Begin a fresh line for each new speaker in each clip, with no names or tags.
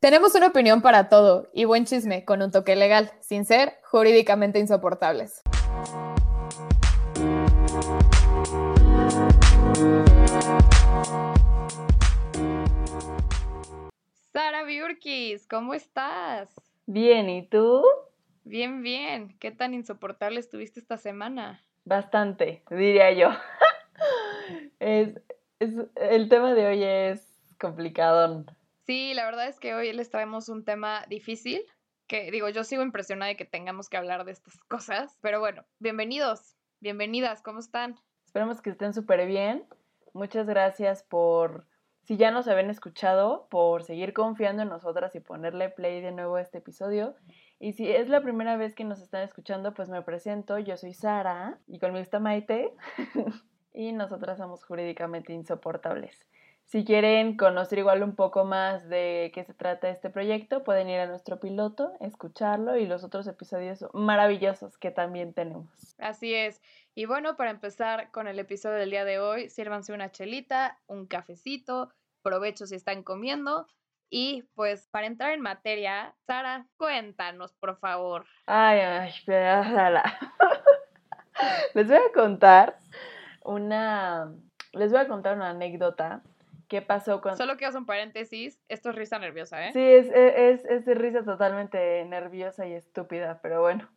Tenemos una opinión para todo y buen chisme con un toque legal, sin ser jurídicamente insoportables. Sara Biurkis, ¿cómo estás?
Bien, ¿y tú?
Bien, bien. ¿Qué tan insoportable estuviste esta semana?
Bastante, diría yo. es, el tema de hoy es complicado.
Sí, la verdad es que hoy les traemos un tema difícil, que digo, yo sigo impresionada de que tengamos que hablar de estas cosas, pero bueno, bienvenidos, bienvenidas, ¿cómo están?
Esperemos que estén súper bien. Muchas gracias por, si ya nos habían escuchado, por seguir confiando en nosotras y ponerle play de nuevo a este episodio. Y si es la primera vez que nos están escuchando, pues me presento, yo soy Sara y conmigo está Maite y nosotras somos jurídicamente insoportables. Si quieren conocer igual un poco más de qué se trata este proyecto, pueden ir a nuestro piloto, escucharlo y los otros episodios maravillosos que también tenemos.
Así es. Y bueno, para empezar con el episodio del día de hoy, sírvanse una chelita, un cafecito, provecho si están comiendo. Y pues para entrar en materia, Sara, cuéntanos, por favor.
Ay, ay, Les voy a contar una. Les voy a contar una anécdota qué pasó con...
Solo quiero hacer un paréntesis, esto es risa nerviosa, ¿eh?
Sí, es, e, es, es, risa totalmente nerviosa y estúpida, pero bueno,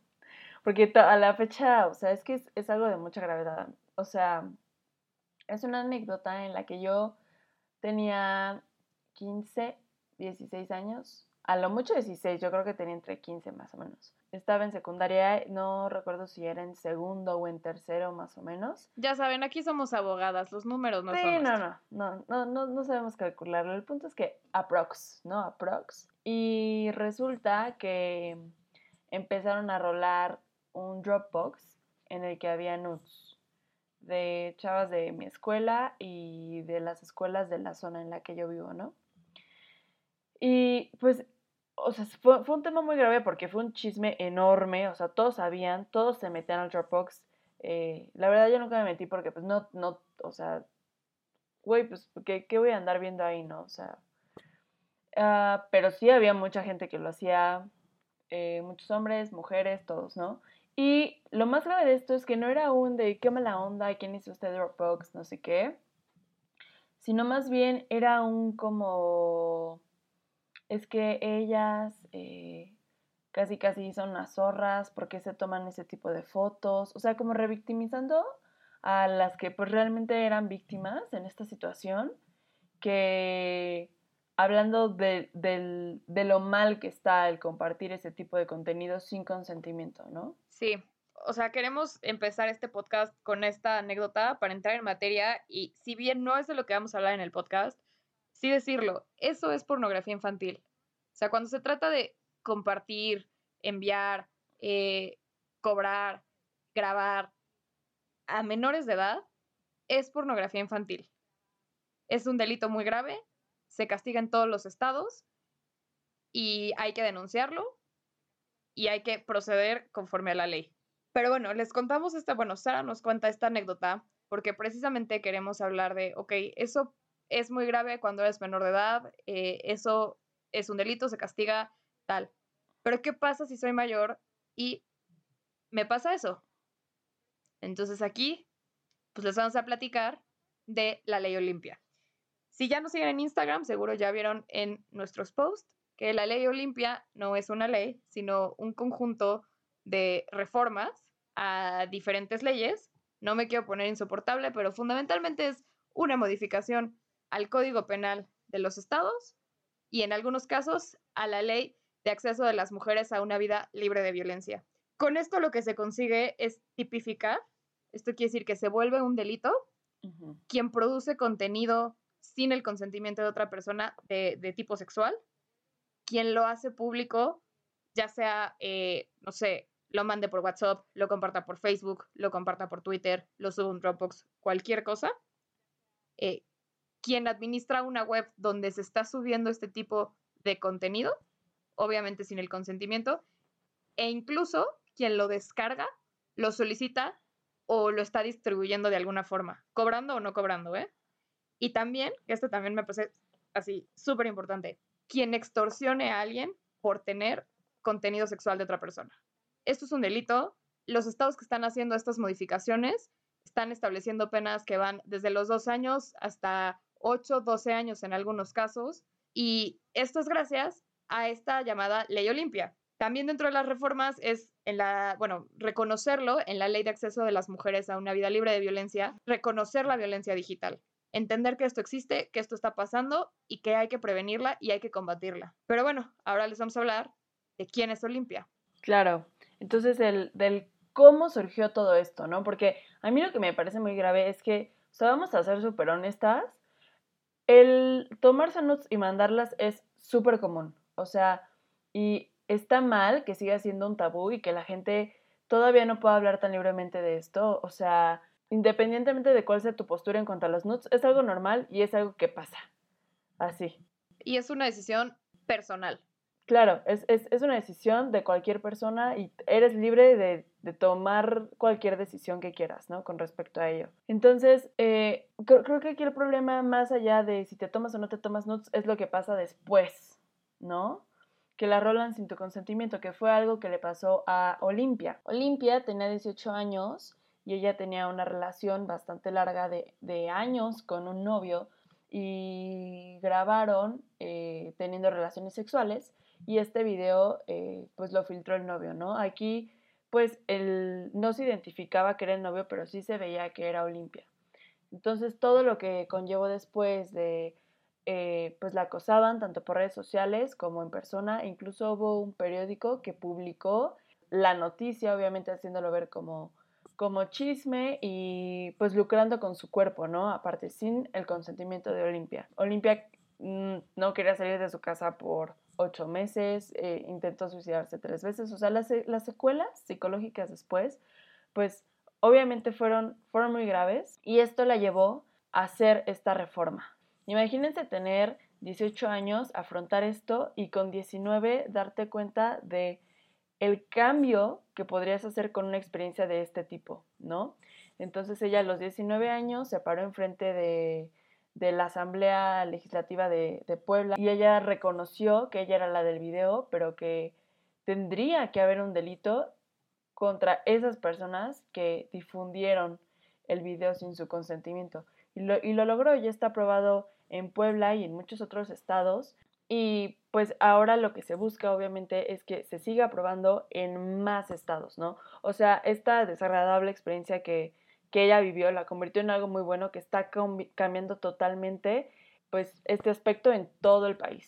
porque a la fecha, o sea, es que es, algo de mucha gravedad. O sea, es una anécdota en la que yo tenía 15, 16 años, a lo mucho 16, yo creo que tenía entre 15 más o menos estaba en secundaria, no recuerdo si era en segundo o en tercero más o menos.
Ya saben, aquí somos abogadas, los números no
sí,
son.
no, no, no, no, no, no sabemos calcularlo. El punto es que aprox, ¿no? Aprox. Y resulta que empezaron a rolar un Dropbox en el que había nudes de chavas de mi escuela y de las escuelas de la zona en la que yo vivo, ¿no? Y pues o sea, fue, un tema muy grave porque fue un chisme enorme, o sea, todos sabían, todos se metían al Dropbox. Eh, la verdad yo nunca me metí porque pues no, no, o sea, güey, pues, ¿qué, ¿qué, voy a andar viendo ahí, no? O sea, ah, pero sí había mucha gente que lo hacía, eh, muchos hombres, mujeres, todos, ¿no? Y lo más grave de esto es que no era un de qué mala onda, quién hizo usted Dropbox, no sé qué, sino más bien era un como es que ellas eh, casi casi son unas zorras, porque se toman ese tipo de fotos? O sea, como revictimizando a las que pues realmente eran víctimas en esta situación, que hablando de, de, lo mal que está el compartir ese tipo de contenido sin consentimiento, ¿no?
Sí, o sea, queremos empezar este podcast con esta anécdota para entrar en materia y si bien no es de lo que vamos a hablar en el podcast, sí decirlo, eso es pornografía infantil. O sea, cuando se trata de compartir, enviar, eh, cobrar, grabar a menores de edad, es pornografía infantil. Es un delito muy grave, se castiga en todos los estados y hay que denunciarlo y hay que proceder conforme a la ley. Pero bueno, les contamos esta, bueno, Sara nos cuenta esta anécdota porque precisamente queremos hablar de, ok, eso es muy grave cuando eres menor de edad, eh, eso es un delito, se castiga tal. Pero ¿qué pasa si soy mayor y me pasa eso? Entonces aquí, pues les vamos a platicar de la ley Olimpia. Si ya nos siguen en Instagram, seguro ya vieron en nuestros posts que la ley Olimpia no es una ley, sino un conjunto de reformas a diferentes leyes. No me quiero poner insoportable, pero fundamentalmente es una modificación al Código Penal de los estados y en algunos casos a la ley de acceso de las mujeres a una vida libre de violencia. Con esto lo que se consigue es tipificar, esto quiere decir que se vuelve un delito quien produce contenido sin el consentimiento de otra persona de, tipo sexual, quien lo hace público, ya sea, eh, no sé, lo mande por WhatsApp, lo comparta por Facebook, lo comparta por Twitter, lo suba en Dropbox, cualquier cosa, eh, quien administra una web donde se está subiendo este tipo de contenido, obviamente sin el consentimiento, e incluso quien lo descarga, lo solicita o lo está distribuyendo de alguna forma, cobrando o no cobrando, ¿eh? Y también, que esto también me parece así súper importante, quien extorsione a alguien por tener contenido sexual de otra persona. Esto es un delito. Los estados que están haciendo estas modificaciones están estableciendo penas que van desde los dos años hasta 8, 12 años en algunos casos. Y esto es gracias a esta llamada ley Olimpia. También dentro de las reformas es en la, bueno, reconocerlo en la ley de acceso de las mujeres a una vida libre de violencia, reconocer la violencia digital, entender que esto existe, que esto está pasando y que hay que prevenirla y hay que combatirla. Pero bueno, ahora les vamos a hablar de quién es Olimpia.
Claro, entonces el, del cómo surgió todo esto, ¿no? Porque a mí lo que me parece muy grave es que, o sea, vamos a ser súper honestas, el tomarse notes y mandarlas es súper común, o sea, y está mal que siga siendo un tabú y que la gente todavía no pueda hablar tan libremente de esto, o sea, independientemente de cuál sea tu postura en cuanto a los nuts, es algo normal y es algo que pasa, así.
Y es una decisión personal.
Claro, es, una decisión de cualquier persona y eres libre de, tomar cualquier decisión que quieras, ¿no? Con respecto a ello. Entonces, eh, creo, que aquí el problema, más allá de si te tomas o no te tomas nuts, es lo que pasa después, ¿no? Que la rolan sin tu consentimiento, que fue algo que le pasó a Olimpia. Olimpia tenía 18 años y ella tenía una relación bastante larga de, años con un novio y grabaron eh, teniendo relaciones sexuales y este video eh, pues lo filtró el novio, ¿no? Aquí pues él no se identificaba que era el novio, pero sí se veía que era Olimpia. Entonces todo lo que conllevó después de eh, pues la acosaban tanto por redes sociales como en persona, incluso hubo un periódico que publicó la noticia, obviamente haciéndolo ver como, como chisme y pues lucrando con su cuerpo, ¿no? Aparte, sin el consentimiento de Olimpia. Olimpia mm, no quería salir de su casa por ocho meses, eh, intentó suicidarse tres veces, o sea, las, las, secuelas psicológicas después, pues obviamente fueron, fueron muy graves y esto la llevó a hacer esta reforma. Imagínense tener 18 años, afrontar esto y con 19 darte cuenta de el cambio que podrías hacer con una experiencia de este tipo, ¿no? Entonces ella a los 19 años se paró enfrente de de la Asamblea Legislativa de, Puebla y ella reconoció que ella era la del video, pero que tendría que haber un delito contra esas personas que difundieron el video sin su consentimiento. Y lo, y lo logró, ya está aprobado en Puebla y en muchos otros estados. Y pues ahora lo que se busca obviamente es que se siga aprobando en más estados, ¿no? O sea, esta desagradable experiencia que, que ella vivió la convirtió en algo muy bueno que está cambiando totalmente pues este aspecto en todo el país.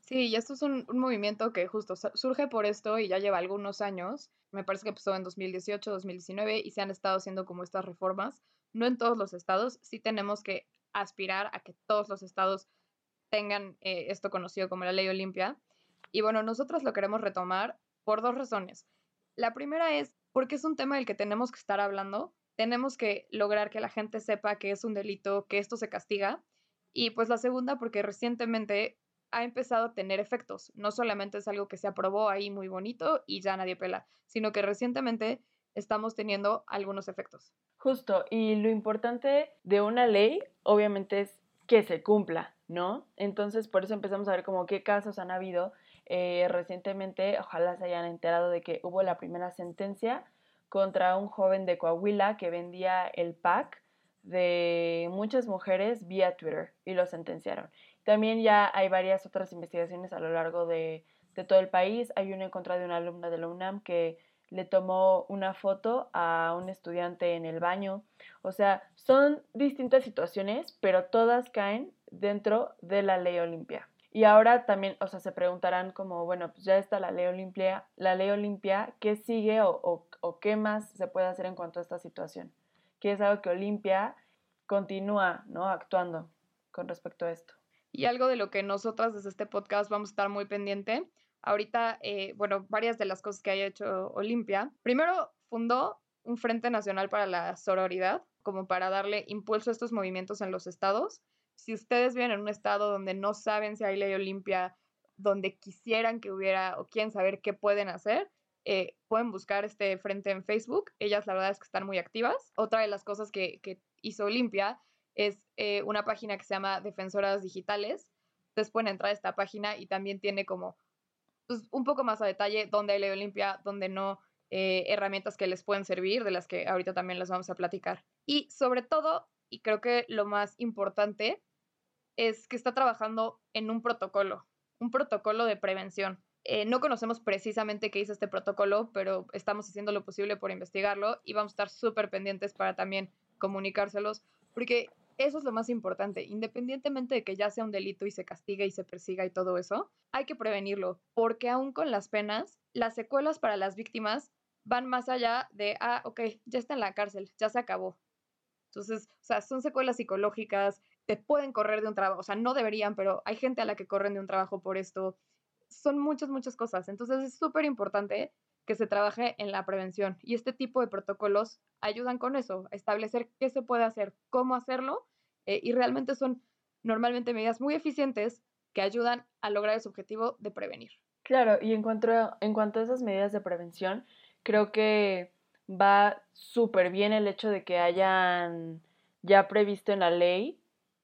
Sí, y esto es un, movimiento que justo surge por esto y ya lleva algunos años. Me parece que empezó en 2018, 2019 y se han estado haciendo como estas reformas. No en todos los estados, sí tenemos que aspirar a que todos los estados tengan eh, esto conocido como la ley Olimpia. Y bueno, nosotros lo queremos retomar por dos razones. La primera es porque es un tema del que tenemos que estar hablando tenemos que lograr que la gente sepa que es un delito, que esto se castiga. Y pues la segunda, porque recientemente ha empezado a tener efectos. No solamente es algo que se aprobó ahí muy bonito y ya nadie pela, sino que recientemente estamos teniendo algunos efectos.
Justo, y lo importante de una ley, obviamente, es que se cumpla, ¿no? Entonces, por eso empezamos a ver como qué casos han habido. Eh, recientemente, ojalá se hayan enterado de que hubo la primera sentencia contra un joven de Coahuila que vendía el pack de muchas mujeres vía Twitter y lo sentenciaron. También ya hay varias otras investigaciones a lo largo de, todo el país. Hay una en contra de una alumna de la UNAM que le tomó una foto a un estudiante en el baño. O sea, son distintas situaciones, pero todas caen dentro de la ley Olimpia. Y ahora también, o sea, se preguntarán como, bueno, pues ya está la ley Olimpia, la ley Olimpia, ¿qué sigue o, o, qué más se puede hacer en cuanto a esta situación? Que es algo que Olimpia continúa, ¿no? Actuando con respecto a esto.
Y algo de lo que nosotras desde este podcast vamos a estar muy pendiente. Ahorita, eh, bueno, varias de las cosas que haya hecho Olimpia. Primero, fundó un Frente Nacional para la Sororidad, como para darle impulso a estos movimientos en los estados si ustedes viven en un estado donde no saben si hay ley Olimpia, donde quisieran que hubiera o quieren saber qué pueden hacer, eh, pueden buscar este frente en Facebook. Ellas la verdad es que están muy activas. Otra de las cosas que, hizo Olimpia es eh, una página que se llama Defensoras Digitales, ustedes pueden entrar a esta página y también tiene como pues, un poco más a detalle dónde hay ley Olimpia, dónde no, eh, herramientas que les pueden servir, de las que ahorita también las vamos a platicar. Y sobre todo, y creo que lo más importante, es que está trabajando en un protocolo, un protocolo de prevención. Eh, no conocemos precisamente qué dice este protocolo, pero estamos haciendo lo posible por investigarlo y vamos a estar súper pendientes para también comunicárselos, porque eso es lo más importante. Independientemente de que ya sea un delito y se castigue y se persiga y todo eso, hay que prevenirlo, porque aún con las penas, las secuelas para las víctimas van más allá de, ah, ok, ya está en la cárcel, ya se acabó. Entonces, o sea, son secuelas psicológicas, te pueden correr de un trabajo, o sea, no deberían, pero hay gente a la que corren de un trabajo por esto. Son muchas, muchas cosas. Entonces, es súper importante que se trabaje en la prevención y este tipo de protocolos ayudan con eso, a establecer qué se puede hacer, cómo hacerlo eh, y realmente son normalmente medidas muy eficientes que ayudan a lograr ese objetivo de prevenir.
Claro, y en cuanto a, en cuanto a esas medidas de prevención, creo que va súper bien el hecho de que hayan ya previsto en la ley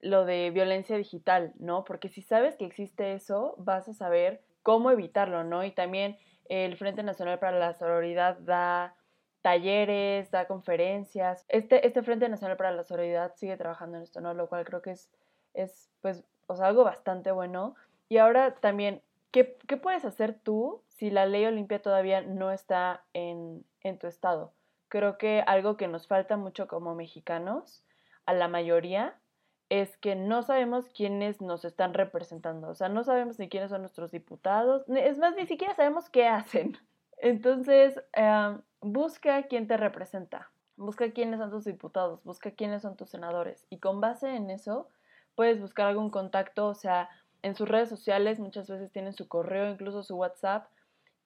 lo de violencia digital, ¿no? Porque si sabes que existe eso, vas a saber cómo evitarlo, ¿no? Y también el Frente Nacional para la Sororidad da talleres, da conferencias. Este, este Frente Nacional para la Sororidad sigue trabajando en esto, ¿no? Lo cual creo que es, es pues, o sea, algo bastante bueno. Y ahora también, ¿qué, ¿qué, puedes hacer tú si la ley Olimpia todavía no está en, en tu estado? Creo que algo que nos falta mucho como mexicanos, a la mayoría, es que no sabemos quiénes nos están representando. O sea, no sabemos ni quiénes son nuestros diputados. Es más, ni siquiera sabemos qué hacen. Entonces, em, busca quién te representa. Busca quiénes son tus diputados. Busca quiénes son tus senadores. Y con base en eso, puedes buscar algún contacto. O sea, en sus redes sociales muchas veces tienen su correo, incluso su WhatsApp.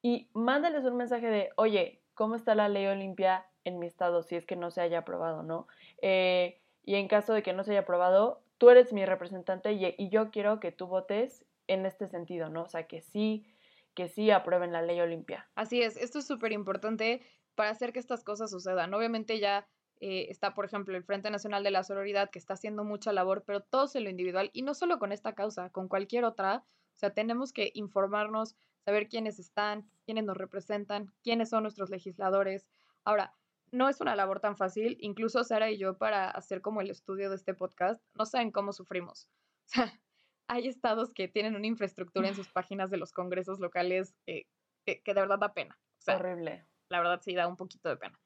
Y mándales un mensaje de, oye, ¿cómo está la ley Olimpia en mi estado? Si es que no se haya aprobado, ¿no? Eh, y en caso de que no se haya aprobado, tú eres mi representante y, yo quiero que tú votes en este sentido, ¿no? O sea, que sí, que sí aprueben la ley Olimpia.
Así es, esto es súper importante para hacer que estas cosas sucedan. Obviamente ya eh, está, por ejemplo, el Frente Nacional de la Sororidad, que está haciendo mucha labor, pero todo en lo individual, y no solo con esta causa, con cualquier otra. O sea, tenemos que informarnos, saber quiénes están, quiénes nos representan, quiénes son nuestros legisladores. Ahora, no es una labor tan fácil. Incluso Sara y yo, para hacer como el estudio de este podcast, no saben cómo sufrimos. O sea, hay estados que tienen una infraestructura en sus páginas de los congresos locales que, de verdad da pena. O
Horrible.
La verdad sí da un poquito de pena.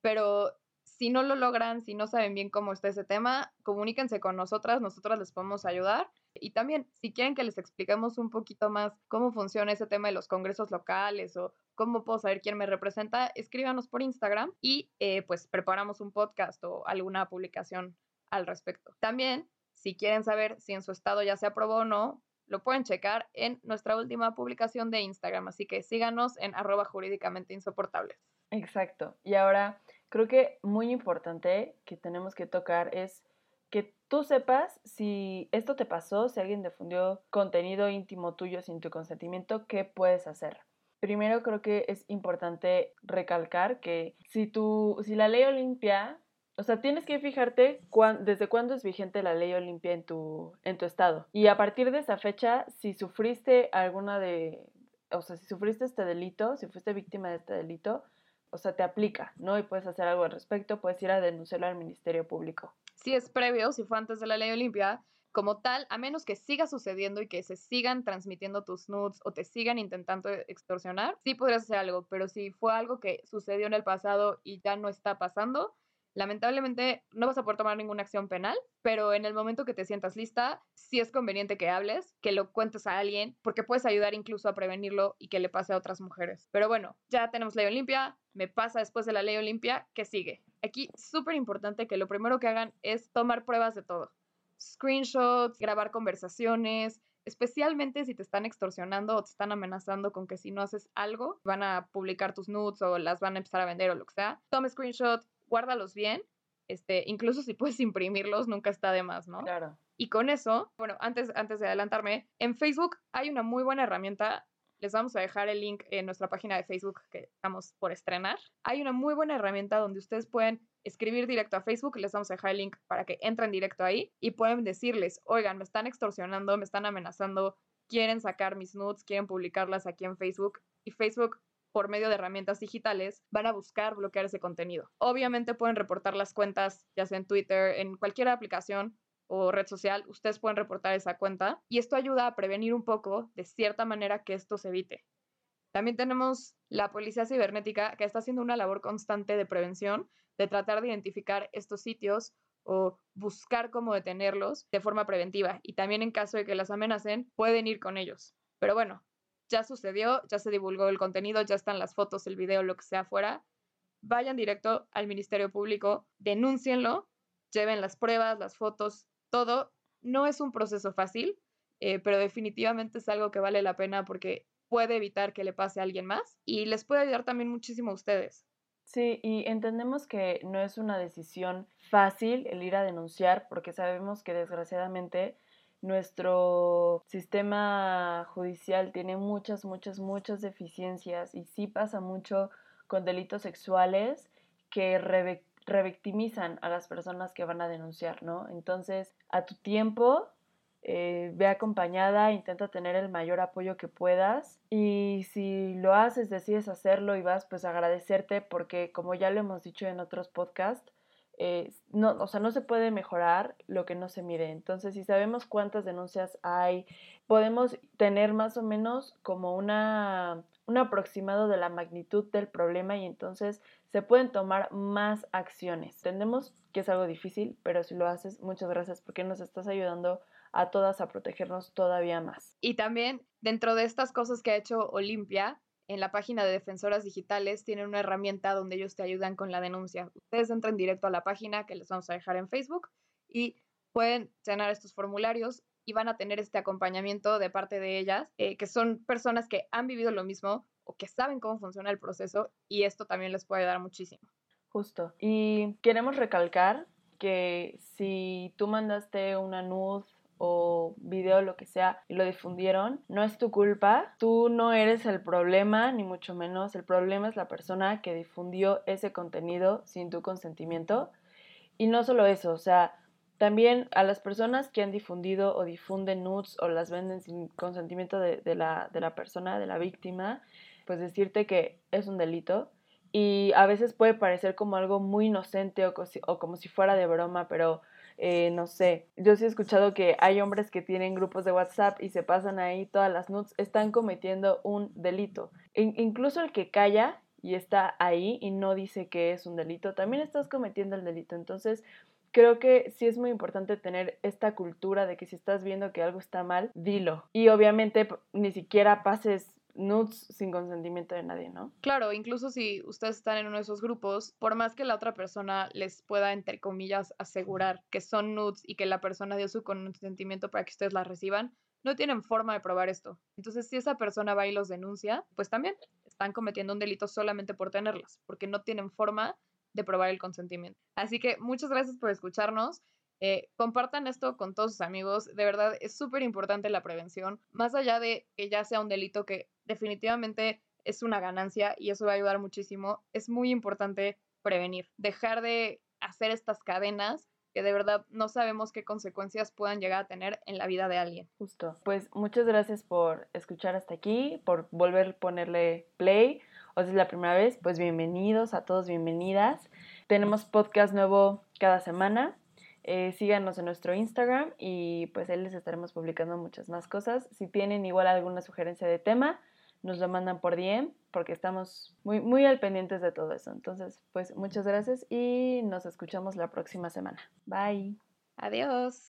Pero si no lo logran, si no saben bien cómo está ese tema, comuníquense con nosotras, nosotras les podemos ayudar. Y también, si quieren que les expliquemos un poquito más cómo funciona ese tema de los congresos locales o cómo puedo saber quién me representa, escríbanos por Instagram y eh, pues preparamos un podcast o alguna publicación al respecto. También, si quieren saber si en su estado ya se aprobó o no, lo pueden checar en nuestra última publicación de Instagram, así que síganos en arroba jurídicamente insoportables.
Exacto. Y ahora creo que muy importante que tenemos que tocar es que tú sepas si esto te pasó, si alguien difundió contenido íntimo tuyo sin tu consentimiento, ¿qué puedes hacer? Primero creo que es importante recalcar que si, tu, si la ley Olimpia, o sea, tienes que fijarte desde cuándo es vigente la ley Olimpia en tu, en tu estado. Y a partir de esa fecha, si sufriste alguna de, o sea, si sufriste este delito, si fuiste víctima de este delito, o sea, te aplica, ¿no? Y puedes hacer algo al respecto, puedes ir a denunciarlo al Ministerio Público.
Si es previo, si fue antes de la ley Olimpia, como tal, a menos que siga sucediendo y que se sigan transmitiendo tus nudes o te sigan intentando extorsionar, sí podrías hacer algo, pero si fue algo que sucedió en el pasado y ya no está pasando, lamentablemente no vas a poder tomar ninguna acción penal, pero en el momento que te sientas lista, sí es conveniente que hables, que lo cuentes a alguien, porque puedes ayudar incluso a prevenirlo y que le pase a otras mujeres. Pero bueno, ya tenemos ley Olimpia, me pasa después de la ley Olimpia, ¿qué sigue? Aquí súper importante que lo primero que hagan es tomar pruebas de todo screenshots, grabar conversaciones, especialmente si te están extorsionando o te están amenazando con que si no haces algo, van a publicar tus nudes o las van a empezar a vender o lo que sea. Toma screenshots, guárdalos bien. Este, incluso si puedes imprimirlos, nunca está de más, ¿no?
Claro.
Y con eso, bueno, antes, antes de adelantarme, en Facebook hay una muy buena herramienta. Les vamos a dejar el link en nuestra página de Facebook que estamos por estrenar. Hay una muy buena herramienta donde ustedes pueden escribir directo a Facebook, les vamos a dejar el link para que entren directo ahí y pueden decirles, oigan, me están extorsionando, me están amenazando, quieren sacar mis nudes, quieren publicarlas aquí en Facebook y Facebook por medio de herramientas digitales, van a buscar bloquear ese contenido. Obviamente pueden reportar las cuentas, ya sea en Twitter, en cualquier aplicación o red social, ustedes pueden reportar esa cuenta y esto ayuda a prevenir un poco, de cierta manera, que esto se evite. También tenemos la Policía Cibernética, que está haciendo una labor constante de prevención, de tratar de identificar estos sitios o buscar cómo detenerlos de forma preventiva. Y también en caso de que las amenacen, pueden ir con ellos. Pero bueno, ya sucedió, ya se divulgó el contenido, ya están las fotos, el video, lo que sea fuera. Vayan directo al Ministerio Público, denúncienlo, lleven las pruebas, las fotos, todo. No es un proceso fácil, eh, pero definitivamente es algo que vale la pena porque puede evitar que le pase a alguien más y les puede ayudar también muchísimo a ustedes.
Sí, y entendemos que no es una decisión fácil el ir a denunciar porque sabemos que desgraciadamente nuestro sistema judicial tiene muchas, muchas, muchas deficiencias y sí pasa mucho con delitos sexuales que revictimizan a las personas que van a denunciar, ¿no? Entonces, a tu tiempo, eh, ve acompañada, intenta tener el mayor apoyo que puedas y si lo haces, decides hacerlo y vas, pues agradecerte porque como ya lo hemos dicho en otros podcasts, eh, no, o sea, no se puede mejorar lo que no se mide. Entonces, si sabemos cuántas denuncias hay, podemos tener más o menos como una, un aproximado de la magnitud del problema y entonces se pueden tomar más acciones. Entendemos que es algo difícil, pero si lo haces, muchas gracias porque nos estás ayudando todas a protegernos todavía más.
Y también dentro de estas cosas que ha hecho Olimpia, en la página de Defensoras Digitales tienen una herramienta donde ellos te ayudan con la denuncia. Ustedes entran directo a la página que les vamos a dejar en Facebook y pueden llenar estos formularios y van a tener este acompañamiento de parte de ellas, eh, que son personas que han vivido lo mismo o que saben cómo funciona el proceso y esto también les puede dar muchísimo.
Justo. Y queremos recalcar que si tú mandaste una nude o video, lo que sea, y lo difundieron, no es tu culpa. Tú no eres el problema, ni mucho menos. El problema es la persona que difundió ese contenido sin tu consentimiento. Y no solo eso, o sea, también a las personas que han difundido o difunden nudes o las venden sin consentimiento de, la, de la persona, de la víctima, pues decirte que es un delito. Y a veces puede parecer como algo muy inocente o, o como si fuera de broma, pero eh, no sé, yo sí he escuchado que hay hombres que tienen grupos de WhatsApp y se pasan ahí todas las nudes, están cometiendo un delito. incluso el que calla y está ahí y no dice que es un delito, también estás cometiendo el delito. Entonces, creo que sí es muy importante tener esta cultura de que si estás viendo que algo está mal, dilo. Y obviamente ni siquiera pases nudes sin consentimiento de nadie, ¿no?
Claro, incluso si ustedes están en uno de esos grupos, por más que la otra persona les pueda, entre comillas, asegurar que son nudes y que la persona dio su consentimiento para que ustedes las reciban, no tienen forma de probar esto. Entonces, si esa persona va y los denuncia, pues también están cometiendo un delito solamente por tenerlas, porque no tienen forma de probar el consentimiento. Así que muchas gracias por escucharnos. Eh, compartan esto con todos sus amigos. De verdad, es súper importante la prevención. Más allá de que ya sea un delito que definitivamente es una ganancia y eso va a ayudar muchísimo, es muy importante prevenir. Dejar de hacer estas cadenas que de verdad no sabemos qué consecuencias puedan llegar a tener en la vida de alguien.
Justo. Pues muchas gracias por escuchar hasta aquí, por volver a ponerle play. O si es la primera vez, pues bienvenidos a todos, bienvenidas. Tenemos podcast nuevo cada semana. Eh, síganos en nuestro Instagram y pues ahí les estaremos publicando muchas más cosas. Si tienen igual alguna sugerencia de tema, nos lo mandan por DM porque estamos muy, muy al pendientes de todo eso. Entonces, pues muchas gracias y nos escuchamos la próxima semana. Bye.
Adiós.